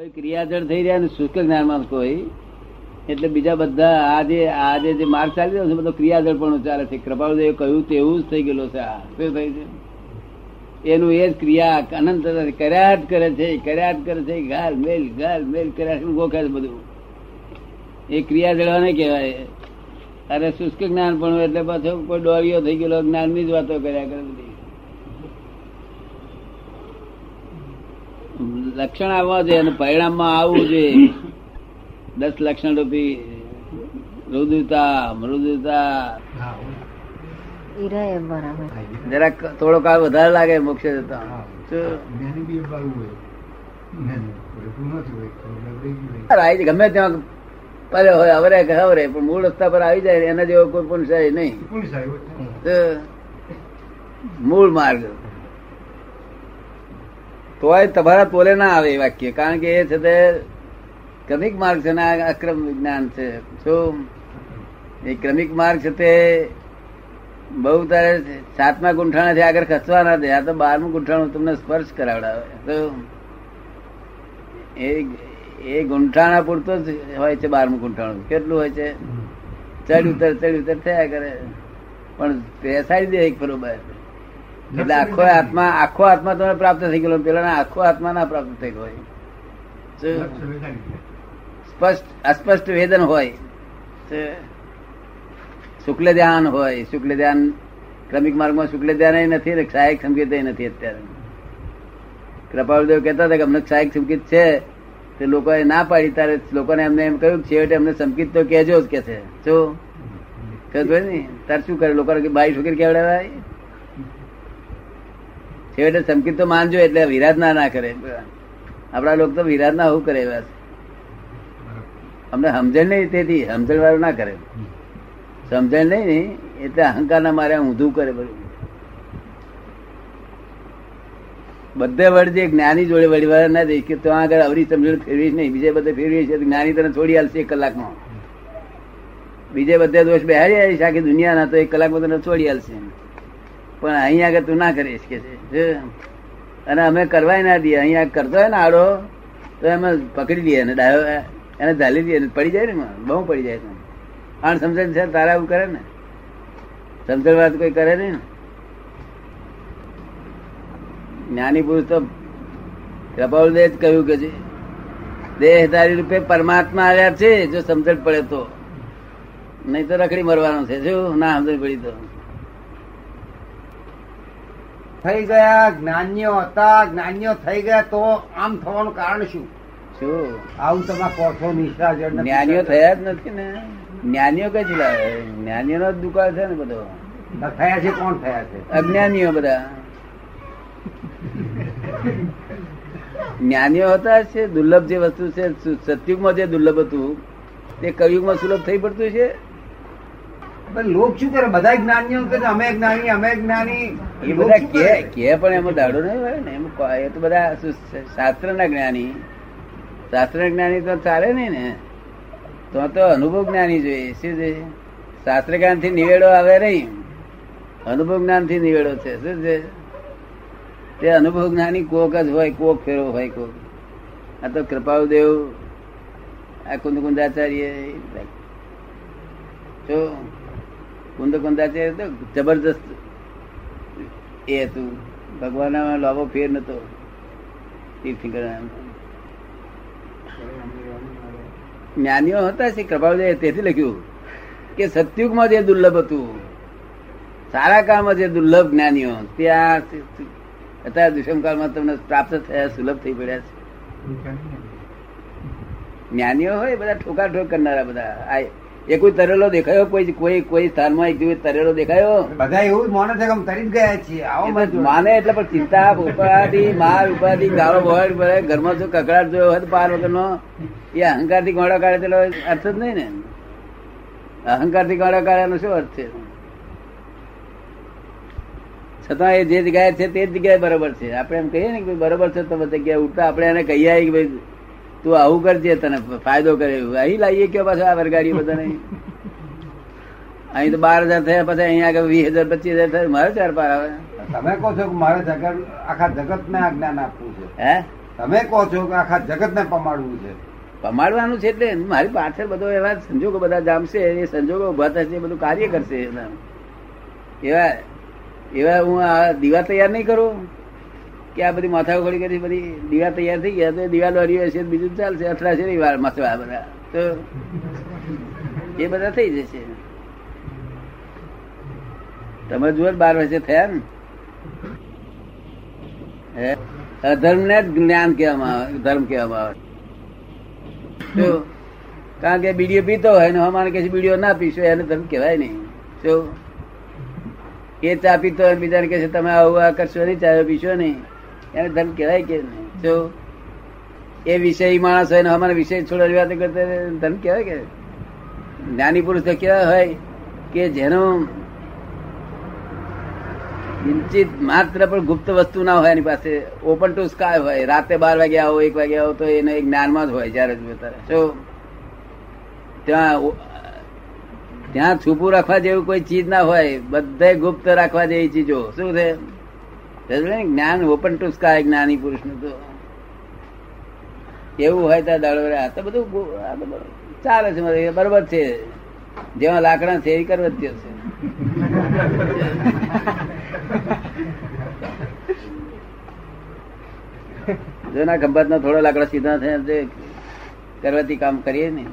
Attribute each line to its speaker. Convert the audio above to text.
Speaker 1: કોઈ ક્રિયાજળ થઈ રહ્યા ને શુષ્ક જ્ઞાનમાં કોઈ, એટલે બીજા બધા આજે આજે જે માર્ગ ચાલી રહ્યો છે, બધો ક્રિયાજળ પણ ચાલે છે. કૃપાળુદેવે કહ્યું, તેવું જ થઈ ગયેલો છે આ. શું થઈ છે? એનું એ જ ક્રિયા અનંત કર્યા જ કરે છે, કર્યા જ કરે છે ગાલ મેલ ગાલ મેલ કર્યા ગોખે છે બધું. એ ક્રિયા જળવાને કહેવાય. અરે શુષ્ક જ્ઞાન પણ એટલે પાછો કોઈ ડોળીઓ થઈ ગયેલો, જ્ઞાનની જ વાતો કર્યા કરે બધી. લક્ષણ આવવા જોઈએ અને પરિણામમાં આવવું જોઈએ. દસ લક્ષણ રૂપી મૃદુતા મૃદુતા જરાક થોડો કાળ વધારે લાગે મોક્ષ જતા ગમે ત્યાં પડે હોય અવરે કે અવરે પણ મૂળ રસ્તા પર આવી જાય એના જેવો કોઈ પણ છે નહીં. મૂળ માર્ગ. તોય તમારા તોલે ના આવે એ વાક્ય. કારણ કે એ છે તે ક્રમિક માર્ગ છે અક્રમ વિજ્ઞાન છે. શું એ ક્રમિક માર્ગ છે તે બહુ તારે સાતમા ગુંઠાણાથી આગળ ખસવાના છે આ તો બારમું ગુંઠાણું તમને સ્પર્શ કરાવડાવે. તો એ એ ગુંઠાણા પૂરતો જ હોય છે બારમું ગુંઠાણું. કેટલું હોય છે? ચડ ઉતર ચડ ઉતર થયા કરે. પણ પેસાડી દે એક બરોબર. એટલે આખો આત્મા આખો આત્મા તમને પ્રાપ્ત થઈ ગયેલો. પેલા આખો આત્મા ના પ્રાપ્ત ગયો હોય. સ્પષ્ટ અસ્પષ્ટ વેદન હોય. શુક્લ ધ્યાન હોય. શુક્લ ધ્યાન ક્રમિક માર્ગમાં શુક્લ ધ્યાન નથી ને સહાયક સંકેત નથી અત્યારે. કૃપાળદેવ કહેતા હતા કે અમને સહાયક સંકેત છે. તે લોકોએ ના પાડી. ત્યારે લોકોને એમને એમ કહ્યું છેવટે અમને સંકેત તો કહેજો જ કે છે. શું? કહ્યું ને. તાર શું કરે? લોકો બાઈ છોકરી કેવડાવાય? છેવટે સમકીત તો માનજો, એટલે વિરાધના ના કરે. આપણા લોકો તો વિરાધના ના કરે બસ. અમને સમજણ નહીં તેથી, સમજણ વાળું ના કરે. સમજણ નહીં ને, એટલે અહંકાર ના મારે ઊંધું કરે બધું. બધે વડ જે જ્ઞાની જોડે વળી ના દઈશ કે તો આગળ અવરી સમજણ ફેરવી નહીં. બીજે બધે ફેરવી છે જ્ઞાની તને છોડી આવશે એક કલાકમાં. બીજે બધે દોષ બેહારી આવીશ, આખી દુનિયાના તો એક કલાકમાં તને છોડી હાલશે પણ અહીંયા આગળ તું ના કરીશ કે અને અમે કરવાય ના દઈએ. અહીંયા કરતો હોય ને આડો, તો એમ પકડી દઈએ ને ડાયો એને ઝાલી દઈએ. પડી જાય ને બહુ પડી જાય છે આણ સમજણ છે, તારા એવું કરે ને? સમજણ વાત કોઈ કરે નહીં જ્ઞાની પુરુષ તો કૃપાળુદેવ જ કહ્યું કે દેહધારી રૂપે પરમાત્મા આવ્યા છે, જો સમજણ પડે તો. નહીં તો રખડી મરવાનું છે. શું? ના સમજણ પડી તો.
Speaker 2: થઈ ગયા જ્ઞાનીઓ હતા જ્ઞાનીઓ થઈ ગયા તો આમ થવાનું કારણ શું?
Speaker 1: શું?
Speaker 2: આવું તમે કોઠો નથી
Speaker 1: જ્ઞાનીઓ થયા જ નથી ને? જ્ઞાનીઓ કઈ લાવે જ્ઞાનીઓ નો દુકાળ છે ને બધો.
Speaker 2: થયા છે કોણ થયા છે?
Speaker 1: અજ્ઞાનીઓ બધા. જ્ઞાનીઓ હતા છે દુર્લભ જે વસ્તુ છે સતયુગમાં જે દુર્લભ હતું તે કળિયુગમાં સુલભ થઈ પડતું છે?
Speaker 2: પણ લોક શું કરે? બધા જ્ઞાનીઓ કે અમે જ્ઞાની અમે જ્ઞાની?
Speaker 1: એ બધા કે? કે પણ એમાં દાડો નહીં હોય ને? એમ એ તો બધા શાસ્ત્ર ના જ્ઞાની. શાસ્ત્ર જ્ઞાની તો ચાલે નહીં ને? તો તો અનુભવ જ્ઞાની જોઈએ. શું છે? શાસ્ત્ર જ્ઞાનથી નિવેડો આવે નહીં. અનુભવ જ્ઞાનથી નિવેડો છે. શું છે? તે અનુભવ જ્ઞાની કોક જ હોય કોક ફેરો હોય કોક. આ તો કૃપાળુદેવ આ કુંદ કુંદાચાર્ય જો કુંદ છે તો જબરદસ્ત એ હતું. ભગવાન લાવો ફેર નતો. તીર્થંકર જ્ઞાનીઓ હતા શ્રી કૃપાળુદેવ તેથી લખ્યું કે સત્યુગમાં જે દુર્લભ હતું સારા કાળમાં જે દુર્લભ જ્ઞાનીઓ ત્યાં અત્યારે દુષ્મકાળમાં તમને પ્રાપ્ત થયા સુલભ થઈ પડ્યા છે. જ્ઞાનીઓ. હોય બધા ઠોકા ઠોક કરનારા બધા. આ એ કોઈ તરેલો દેખાયો? કોઈ કોઈ કોઈ સ્થાનમાં એક દિવસ તરેલો દેખાયો?
Speaker 2: બધા એવું માને છે કે તરી ગયા છીએ. આવો
Speaker 1: માને એટલે પણ ચિંતા ઉપાધિ માર ઉપાધિ ગાળો ભવાડ ભરે ઘરમાં જો કકડાટ જોયો હોય પાર વગરનો એ અહંકારથી ગોળા કાઢે તેલો અર્થ જ નહીં ને. અહંકારથી ગોળા કાઢવાનો શું અર્થ છે? છતાં એ જે જગ્યાએ છે તે જ જગ્યાએ બરોબર છે. આપણે એમ કહીએ ને કે બરોબર છે તો બધી જગ્યાએ ઉઠતા આપણે એને કહીએ કે ભાઈ તું આવું કરજે તને ફાયદો કરે. અહીં લાવીએ કે પાછા આ વરગાડી બધાને? અહીં તો બાર હજાર થયા પછી અહીંયા આગળ વીસ હજાર પચીસ હજાર થયા મારે ચાર પાર આવે.
Speaker 2: તમે કહો છો કે મારે જગત આખા જગત ને આ જ્ઞાન આપવું છે?
Speaker 1: હે?
Speaker 2: તમે કહો છો કે આખા જગતને પમાડવું છે?
Speaker 1: પમાડવાનું છે એટલે મારી પાછળ બધો એવા સંજોગો બધા જામશે એ સંજોગો ઊભા થશે એ બધું કાર્ય કરશે. એવા એવા હું આ દીવા તૈયાર નહીં કરું. કે આ બધી માથા ઘડી કરી બધી દીવા તૈયાર થઈ ગયા, તો દીવા દોરી હશે બીજું ચાલશે અથડાશે નહીં વાર મસવા બધા. તો એ બધા થઈ જશે. તમે જુઓ બાર વર્ષે થયા ને. અધર્મ ને જ જ્ઞાન કહેવામાં આવે, ધર્મ કહેવામાં આવે. તો કારણ કે બીડીઓ પીતો હોય ને અમારે કે બીડીઓ ના પીશો, એને ધર્મ કહેવાય નહીં. તો એ ચા પીતો હોય બીજાને કહે છે, તમે આવું આ કરશો નહીં ચા પીશો નહીં. એને ધર્મ કહેવાય કે તો એ વિષય માણસ હોય ને અમારે વિષય છોડવાની કરતા ધર્મ કહેવાય કે જ્ઞાની પુરુષ તો કેવા હોય કે જેનો કિંચિત માત્ર પણ ગુપ્ત વસ્તુ ના હોય એની પાસે ઓપન ટુ સ્કાય હોય. રાતે બાર વાગે આવો એક વાગે આવો તો એને જ્ઞાનમાં જ હોય જયારે શું ત્યાં ત્યાં છુપું રાખવા જેવું કોઈ ચીજ ના હોય. બધે ગુપ્ત રાખવા જેવી ચીજો. શું છે? જ્ઞાન ઓપન ટુ સ્કાય જ્ઞાની પુરુષનું તો એવું હોય તો દાડો તો બધું ચાલે છે બરોબર છે. જેવા લાકડા છે, એ કરવત્ય છે. જો ના ખંભાત થોડો લાકડા સીધા થયા કરવાથી કામ કરીએ ને